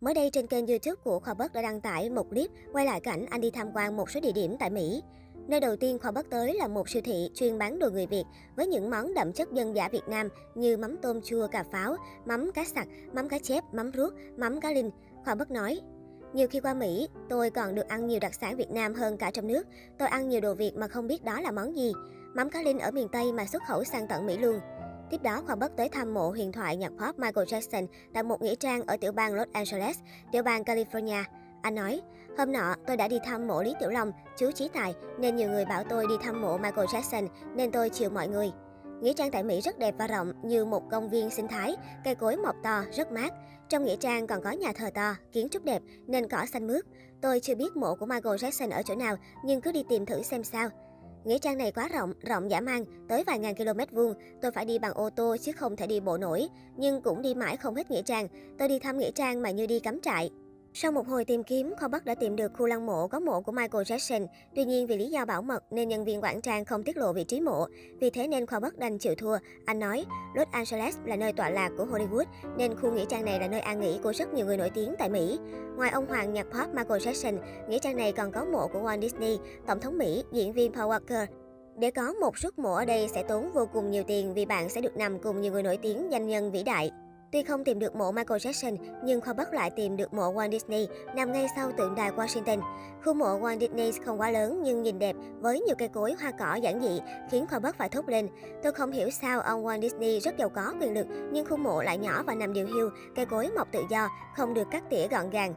Mới đây trên kênh YouTube của Khoa Bất đã đăng tải một clip quay lại cảnh anh đi tham quan một số địa điểm tại Mỹ. Nơi đầu tiên Khoa Bất tới là một siêu thị chuyên bán đồ người Việt với những món đậm chất dân dã Việt Nam như mắm tôm chua cà pháo, mắm cá sặc, mắm cá chép, mắm ruốc, mắm cá linh. Khoa Bất nói, nhiều khi qua Mỹ, tôi còn được ăn nhiều đặc sản Việt Nam hơn cả trong nước. Tôi ăn nhiều đồ Việt mà không biết đó là món gì. Mắm cá linh ở miền Tây mà xuất khẩu sang tận Mỹ luôn. Tiếp đó, hoàng Bất tới thăm mộ huyền thoại nhạc pop Michael Jackson tại một nghĩa trang ở tiểu bang Los Angeles, tiểu bang California. Anh nói, hôm nọ tôi đã đi thăm mộ Lý Tiểu Long, chú Trí Tài, nên nhiều người bảo tôi đi thăm mộ Michael Jackson, nên tôi chiều mọi người. Nghĩa trang tại Mỹ rất đẹp và rộng như một công viên sinh thái, cây cối mọc to, rất mát. Trong nghĩa trang còn có nhà thờ to, kiến trúc đẹp nên cỏ xanh mướt. Tôi chưa biết mộ của Michael Jackson ở chỗ nào nhưng cứ đi tìm thử xem sao. Nghĩa trang này quá rộng, rộng dã man, tới vài ngàn km vuông. Tôi phải đi bằng ô tô chứ không thể đi bộ nổi. Nhưng cũng đi mãi không hết nghĩa trang. Tôi đi thăm nghĩa trang mà như đi cắm trại. Sau một hồi tìm kiếm, kho Bắc đã tìm được khu lăng mộ có mộ của Michael Jackson. Tuy nhiên vì lý do bảo mật nên nhân viên quản trang không tiết lộ vị trí mộ. Vì thế nên kho Bắc đành chịu thua. Anh nói, Los Angeles là nơi tọa lạc của Hollywood nên khu nghĩa trang này là nơi an nghỉ của rất nhiều người nổi tiếng tại Mỹ. Ngoài ông hoàng nhạc pop Michael Jackson, nghĩa trang này còn có mộ của Walt Disney, tổng thống Mỹ, diễn viên Paul Walker, để có một suất mộ ở đây sẽ tốn vô cùng nhiều tiền vì bạn sẽ được nằm cùng nhiều người nổi tiếng, danh nhân vĩ đại. Tuy không tìm được mộ Michael Jackson, nhưng khoa Bắc lại tìm được mộ Walt Disney nằm ngay sau tượng đài Washington. Khu mộ Walt Disney không quá lớn nhưng nhìn đẹp với nhiều cây cối hoa cỏ giản dị, khiến khoa Bắc phải thốt lên. Tôi không hiểu sao ông Walt Disney rất giàu có quyền lực, nhưng khu mộ lại nhỏ và nằm điều hiu, cây cối mọc tự do, không được cắt tỉa gọn gàng.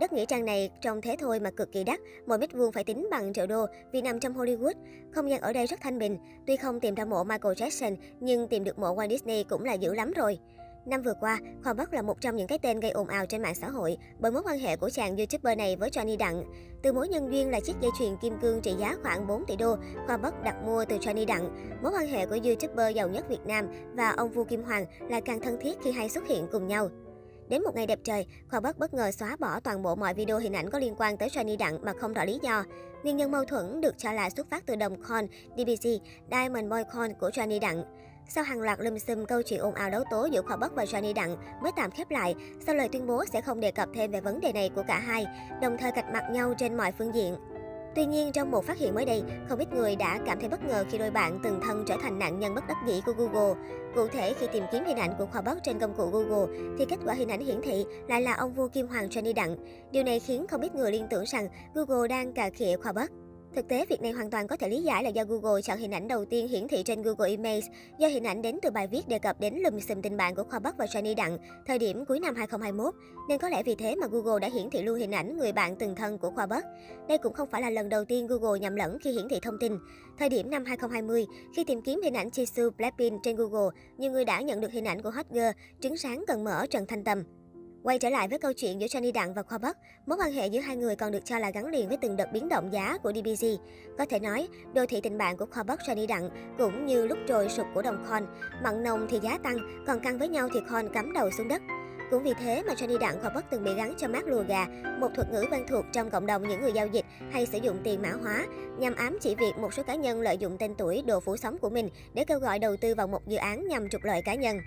Đất nghĩa trang này trông thế thôi mà cực kỳ đắt, mỗi mét vuông phải tính bằng triệu đô vì nằm trong Hollywood. Không gian ở đây rất thanh bình, tuy không tìm ra mộ Michael Jackson nhưng tìm được mộ Walt Disney cũng là dữ lắm rồi. Năm vừa qua, Khoa Bắc là một trong những cái tên gây ồn ào trên mạng xã hội bởi mối quan hệ của chàng YouTuber này với Johnny Đặng. Từ mối nhân duyên là chiếc dây chuyền kim cương trị giá khoảng 4 tỷ đô, Khoa Bắc đặt mua từ Johnny Đặng. Mối quan hệ của YouTuber giàu nhất Việt Nam và ông Vu Kim Hoàng lại càng thân thiết khi hay xuất hiện cùng nhau. Đến một ngày đẹp trời, Khoa Bắc bất ngờ xóa bỏ toàn bộ mọi video hình ảnh có liên quan tới Johnny Đặng mà không rõ lý do. Nguyên nhân mâu thuẫn được cho là xuất phát từ đồng coin DBC, Diamond Boy Coin của Johnny Đặng. Sau hàng loạt lùm xùm câu chuyện ồn ào đấu tố giữa Khoa Bắc và Johnny Đặng mới tạm khép lại sau lời tuyên bố sẽ không đề cập thêm về vấn đề này của cả hai, đồng thời cạch mặt nhau trên mọi phương diện. Tuy nhiên, trong một phát hiện mới đây, không ít người đã cảm thấy bất ngờ khi đôi bạn từng thân trở thành nạn nhân bất đắc dĩ của Google. Cụ thể, khi tìm kiếm hình ảnh của Khoa Bắc trên công cụ Google, thì kết quả hình ảnh hiển thị lại là ông vua Kim Hoàng Johnny Đặng. Điều này khiến không ít người liên tưởng rằng Google đang cà khịa Khoa Bắc. Thực tế, việc này hoàn toàn có thể lý giải là do Google chọn hình ảnh đầu tiên hiển thị trên Google Images, do hình ảnh đến từ bài viết đề cập đến lùm xùm tình bạn của Khoa Bắc và Johnny Đặng thời điểm cuối năm 2021, nên có lẽ vì thế mà Google đã hiển thị luôn hình ảnh người bạn từng thân của Khoa Bắc. Đây cũng không phải là lần đầu tiên Google nhầm lẫn khi hiển thị thông tin. Thời điểm năm 2020, khi tìm kiếm hình ảnh Jisoo Blackpink trên Google, nhiều người đã nhận được hình ảnh của hot girl trứng sáng cần mở Trần Thanh Tâm. Quay trở lại với câu chuyện giữa Johnny Đặng và Khoa Bắc, mối quan hệ giữa hai người còn được cho là gắn liền với từng đợt biến động giá của DBG. Có thể nói, đô thị tình bạn của Khoa Bắc Johnny Đặng cũng như lúc trồi sụp của đồng Khon. mặn nồng thì giá tăng, còn căng với nhau thì Khon cắm đầu xuống đất. Cũng vì thế mà Johnny Đặng Khoa Bắc từng bị gắn cho mát lùa gà, một thuật ngữ quen thuộc trong cộng đồng những người giao dịch hay sử dụng tiền mã hóa, nhằm ám chỉ việc một số cá nhân lợi dụng tên tuổi đồ phủ sóng của mình để kêu gọi đầu tư vào một dự án nhằm trục lợi cá nhân.